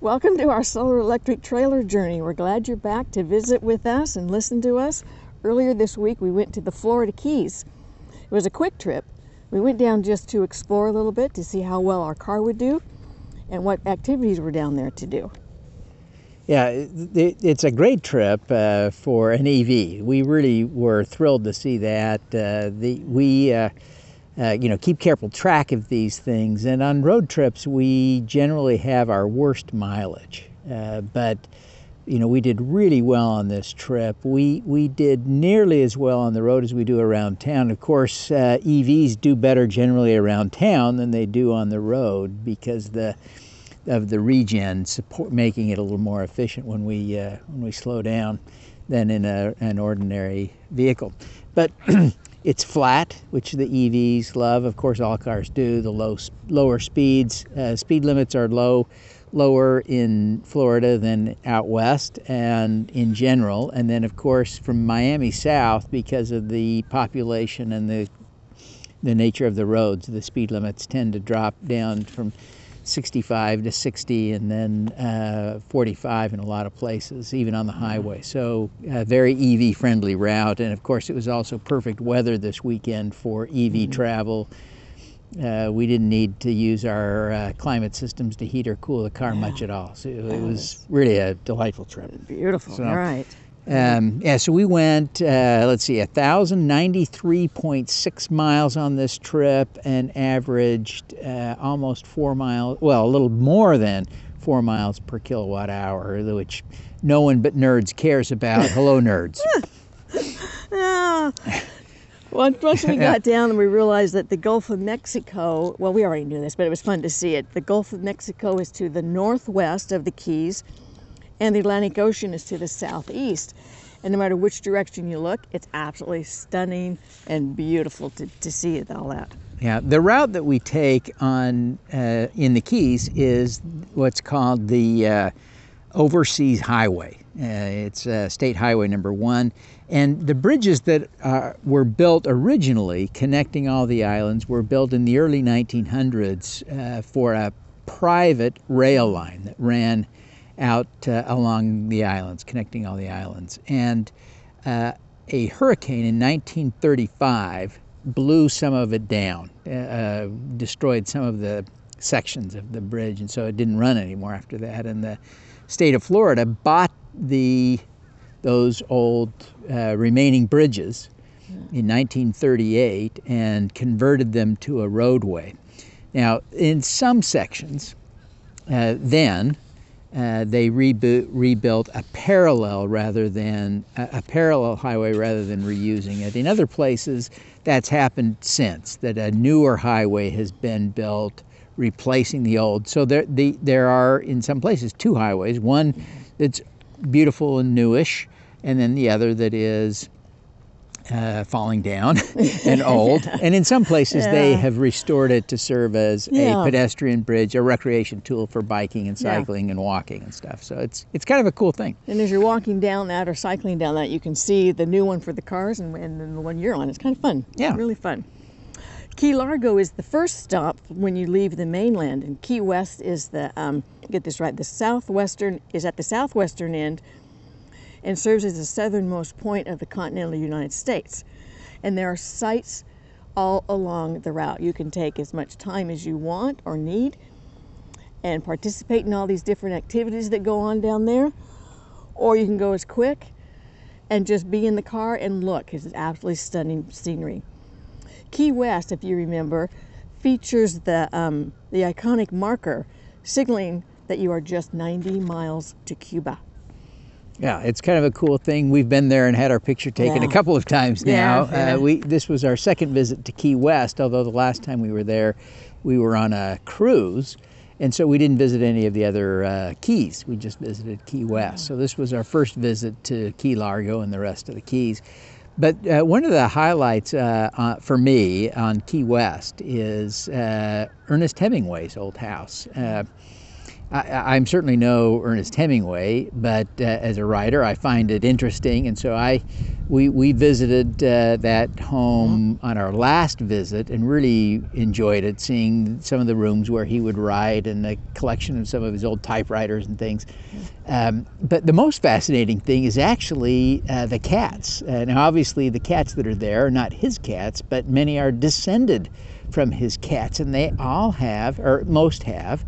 Welcome to our solar electric trailer journey. We're glad you're back to visit with us and listen to us. Earlier this week, we went to the Florida Keys. It was a quick trip. We went down just to explore a little bit to see how well our car would do and what activities were down there to do. Yeah, it's a great trip uh, for an EV. We really were thrilled to see that. Uh, the, we uh, uh, you know, keep careful track of these things. And on road trips, we generally have our worst mileage. Uh, but you know, we did really well on this trip. We we did nearly as well on the road as we do around town. Of course, uh, EVs do better generally around town than they do on the road because the of the regen support making it a little more efficient when we uh, when we slow down than in a, an ordinary vehicle. But It's flat, which the EVs love. Of course, all cars do. The low, lower speeds, uh, speed limits are low, lower in Florida than out west, and in general. And then, of course, from Miami south, because of the population and the the nature of the roads, the speed limits tend to drop down from 65 to 60 and then uh, 45 in a lot of places, even on the mm-hmm. highway. So, a very EV friendly route. And of course, it was also perfect weather this weekend for EV mm-hmm. travel. Uh, we didn't need to use our uh, climate systems to heat or cool the car yeah. much at all. So, it was really a delightful trip. Beautiful. So, all right. Um, yeah, so we went, uh, let's see, 1,093.6 miles on this trip and averaged uh, almost four miles, well, a little more than four miles per kilowatt hour, which no one but nerds cares about. Hello, nerds. ah. Well, once we got down and we realized that the Gulf of Mexico, well, we already knew this, but it was fun to see it. The Gulf of Mexico is to the northwest of the Keys and the Atlantic Ocean is to the southeast. And no matter which direction you look, it's absolutely stunning and beautiful to, to see it, all that. Yeah, the route that we take on uh, in the Keys is what's called the uh, Overseas Highway. Uh, it's uh, State Highway number one, and the bridges that uh, were built originally connecting all the islands were built in the early 1900s uh, for a private rail line that ran out uh, along the islands, connecting all the islands. And uh, a hurricane in 1935 blew some of it down, uh, uh, destroyed some of the sections of the bridge, and so it didn't run anymore after that. And the state of Florida bought the those old uh, remaining bridges in 1938 and converted them to a roadway. Now, in some sections, uh, then uh, they reboot, rebuilt a parallel rather than a, a, parallel highway rather than reusing it. In other places, that's happened since that a newer highway has been built replacing the old. So there, the, there are in some places two highways. One that's beautiful and newish, and then the other that is uh, falling down and old. And in some places, yeah. they have restored it to serve as yeah. a pedestrian bridge, a recreation tool for biking and cycling yeah. and walking and stuff. So it's it's kind of a cool thing. And as you're walking down that or cycling down that, you can see the new one for the cars and, and the one you're on. It's kind of fun. Yeah, really fun. Key Largo is the first stop when you leave the mainland, and Key West is the um, get this right. The southwestern is at the southwestern end and serves as the southernmost point of the continental United States. And there are sites all along the route. You can take as much time as you want or need and participate in all these different activities that go on down there, or you can go as quick and just be in the car and look. It's absolutely stunning scenery. Key West, if you remember, features the, um, the iconic marker signaling that you are just 90 miles to Cuba. Yeah, it's kind of a cool thing. We've been there and had our picture taken yeah. a couple of times now. Yeah. Uh, we this was our second visit to Key West, although the last time we were there, we were on a cruise, and so we didn't visit any of the other uh, keys. We just visited Key West. So this was our first visit to Key Largo and the rest of the keys. But uh, one of the highlights uh, uh, for me on Key West is uh, Ernest Hemingway's old house. I, am certainly no Ernest Hemingway, but uh, as a writer, I find it interesting, and so I, we we visited uh, that home on our last visit and really enjoyed it, seeing some of the rooms where he would write and the collection of some of his old typewriters and things. Um, but the most fascinating thing is actually uh, the cats. Uh, now, obviously, the cats that are there are not his cats, but many are descended from his cats, and they all have, or most have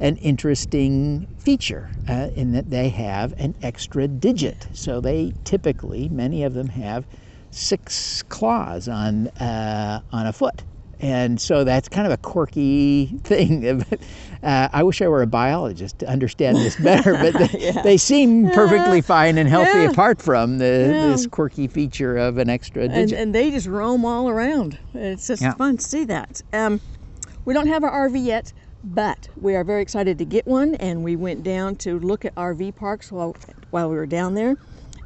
an interesting feature uh, in that they have an extra digit. So they typically, many of them have six claws on, uh, on a foot. And so that's kind of a quirky thing. Uh, I wish I were a biologist to understand this better, but they, yeah. they seem perfectly fine and healthy yeah. apart from the, yeah. this quirky feature of an extra digit. And, and they just roam all around. It's just fun to see that. Um, we don't have our RV yet, but we are very excited to get one, and we went down to look at RV parks while, while we were down there.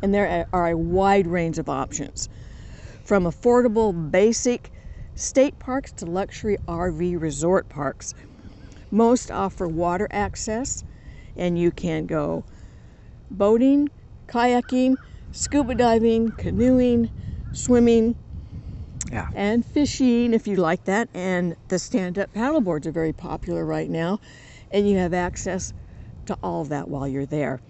And there are a wide range of options from affordable, basic state parks to luxury RV resort parks. Most offer water access, and you can go boating, kayaking, scuba diving, canoeing, swimming, yeah. and fishing if you like that. And the stand up paddle boards are very popular right now, and you have access to all of that while you're there.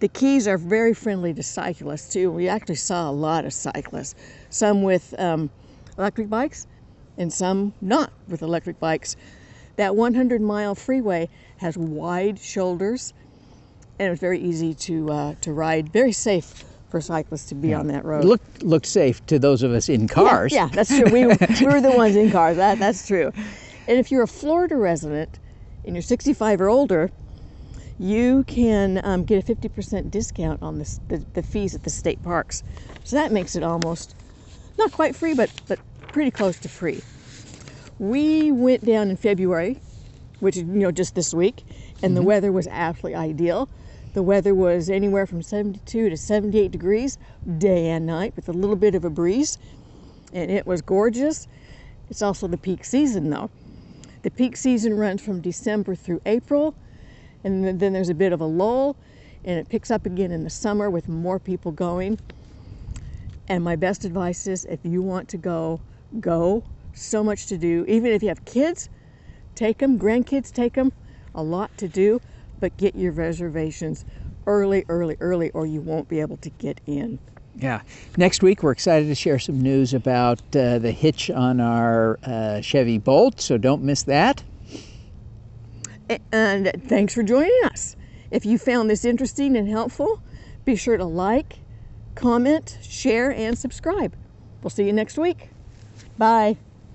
The Keys are very friendly to cyclists too. We actually saw a lot of cyclists, some with um, electric bikes and some not with electric bikes. That 100 mile freeway has wide shoulders and it's very easy to, uh, to ride, very safe for cyclists to be yeah. on that road. Look looked safe to those of us in cars. Yeah, yeah that's true. We, we were the ones in cars. That, that's true. And if you're a Florida resident and you're 65 or older, you can um, get a 50% discount on the, the, the, fees at the state parks. So that makes it almost, not quite free, but, but pretty close to free. We went down in February, which is, you know, just this week, and mm-hmm. the weather was absolutely ideal. The weather was anywhere from 72 to 78 degrees day and night with a little bit of a breeze, and it was gorgeous. It's also the peak season though. The peak season runs from December through April, and then there's a bit of a lull, and it picks up again in the summer with more people going. And my best advice is if you want to go, go. So much to do. Even if you have kids, take them, grandkids, take them. A lot to do but get your reservations early, early, early, or you won't be able to get in. Yeah. Next week, we're excited to share some news about uh, the hitch on our uh, Chevy Bolt, so don't miss that. And thanks for joining us. If you found this interesting and helpful, be sure to like, comment, share, and subscribe. We'll see you next week. Bye.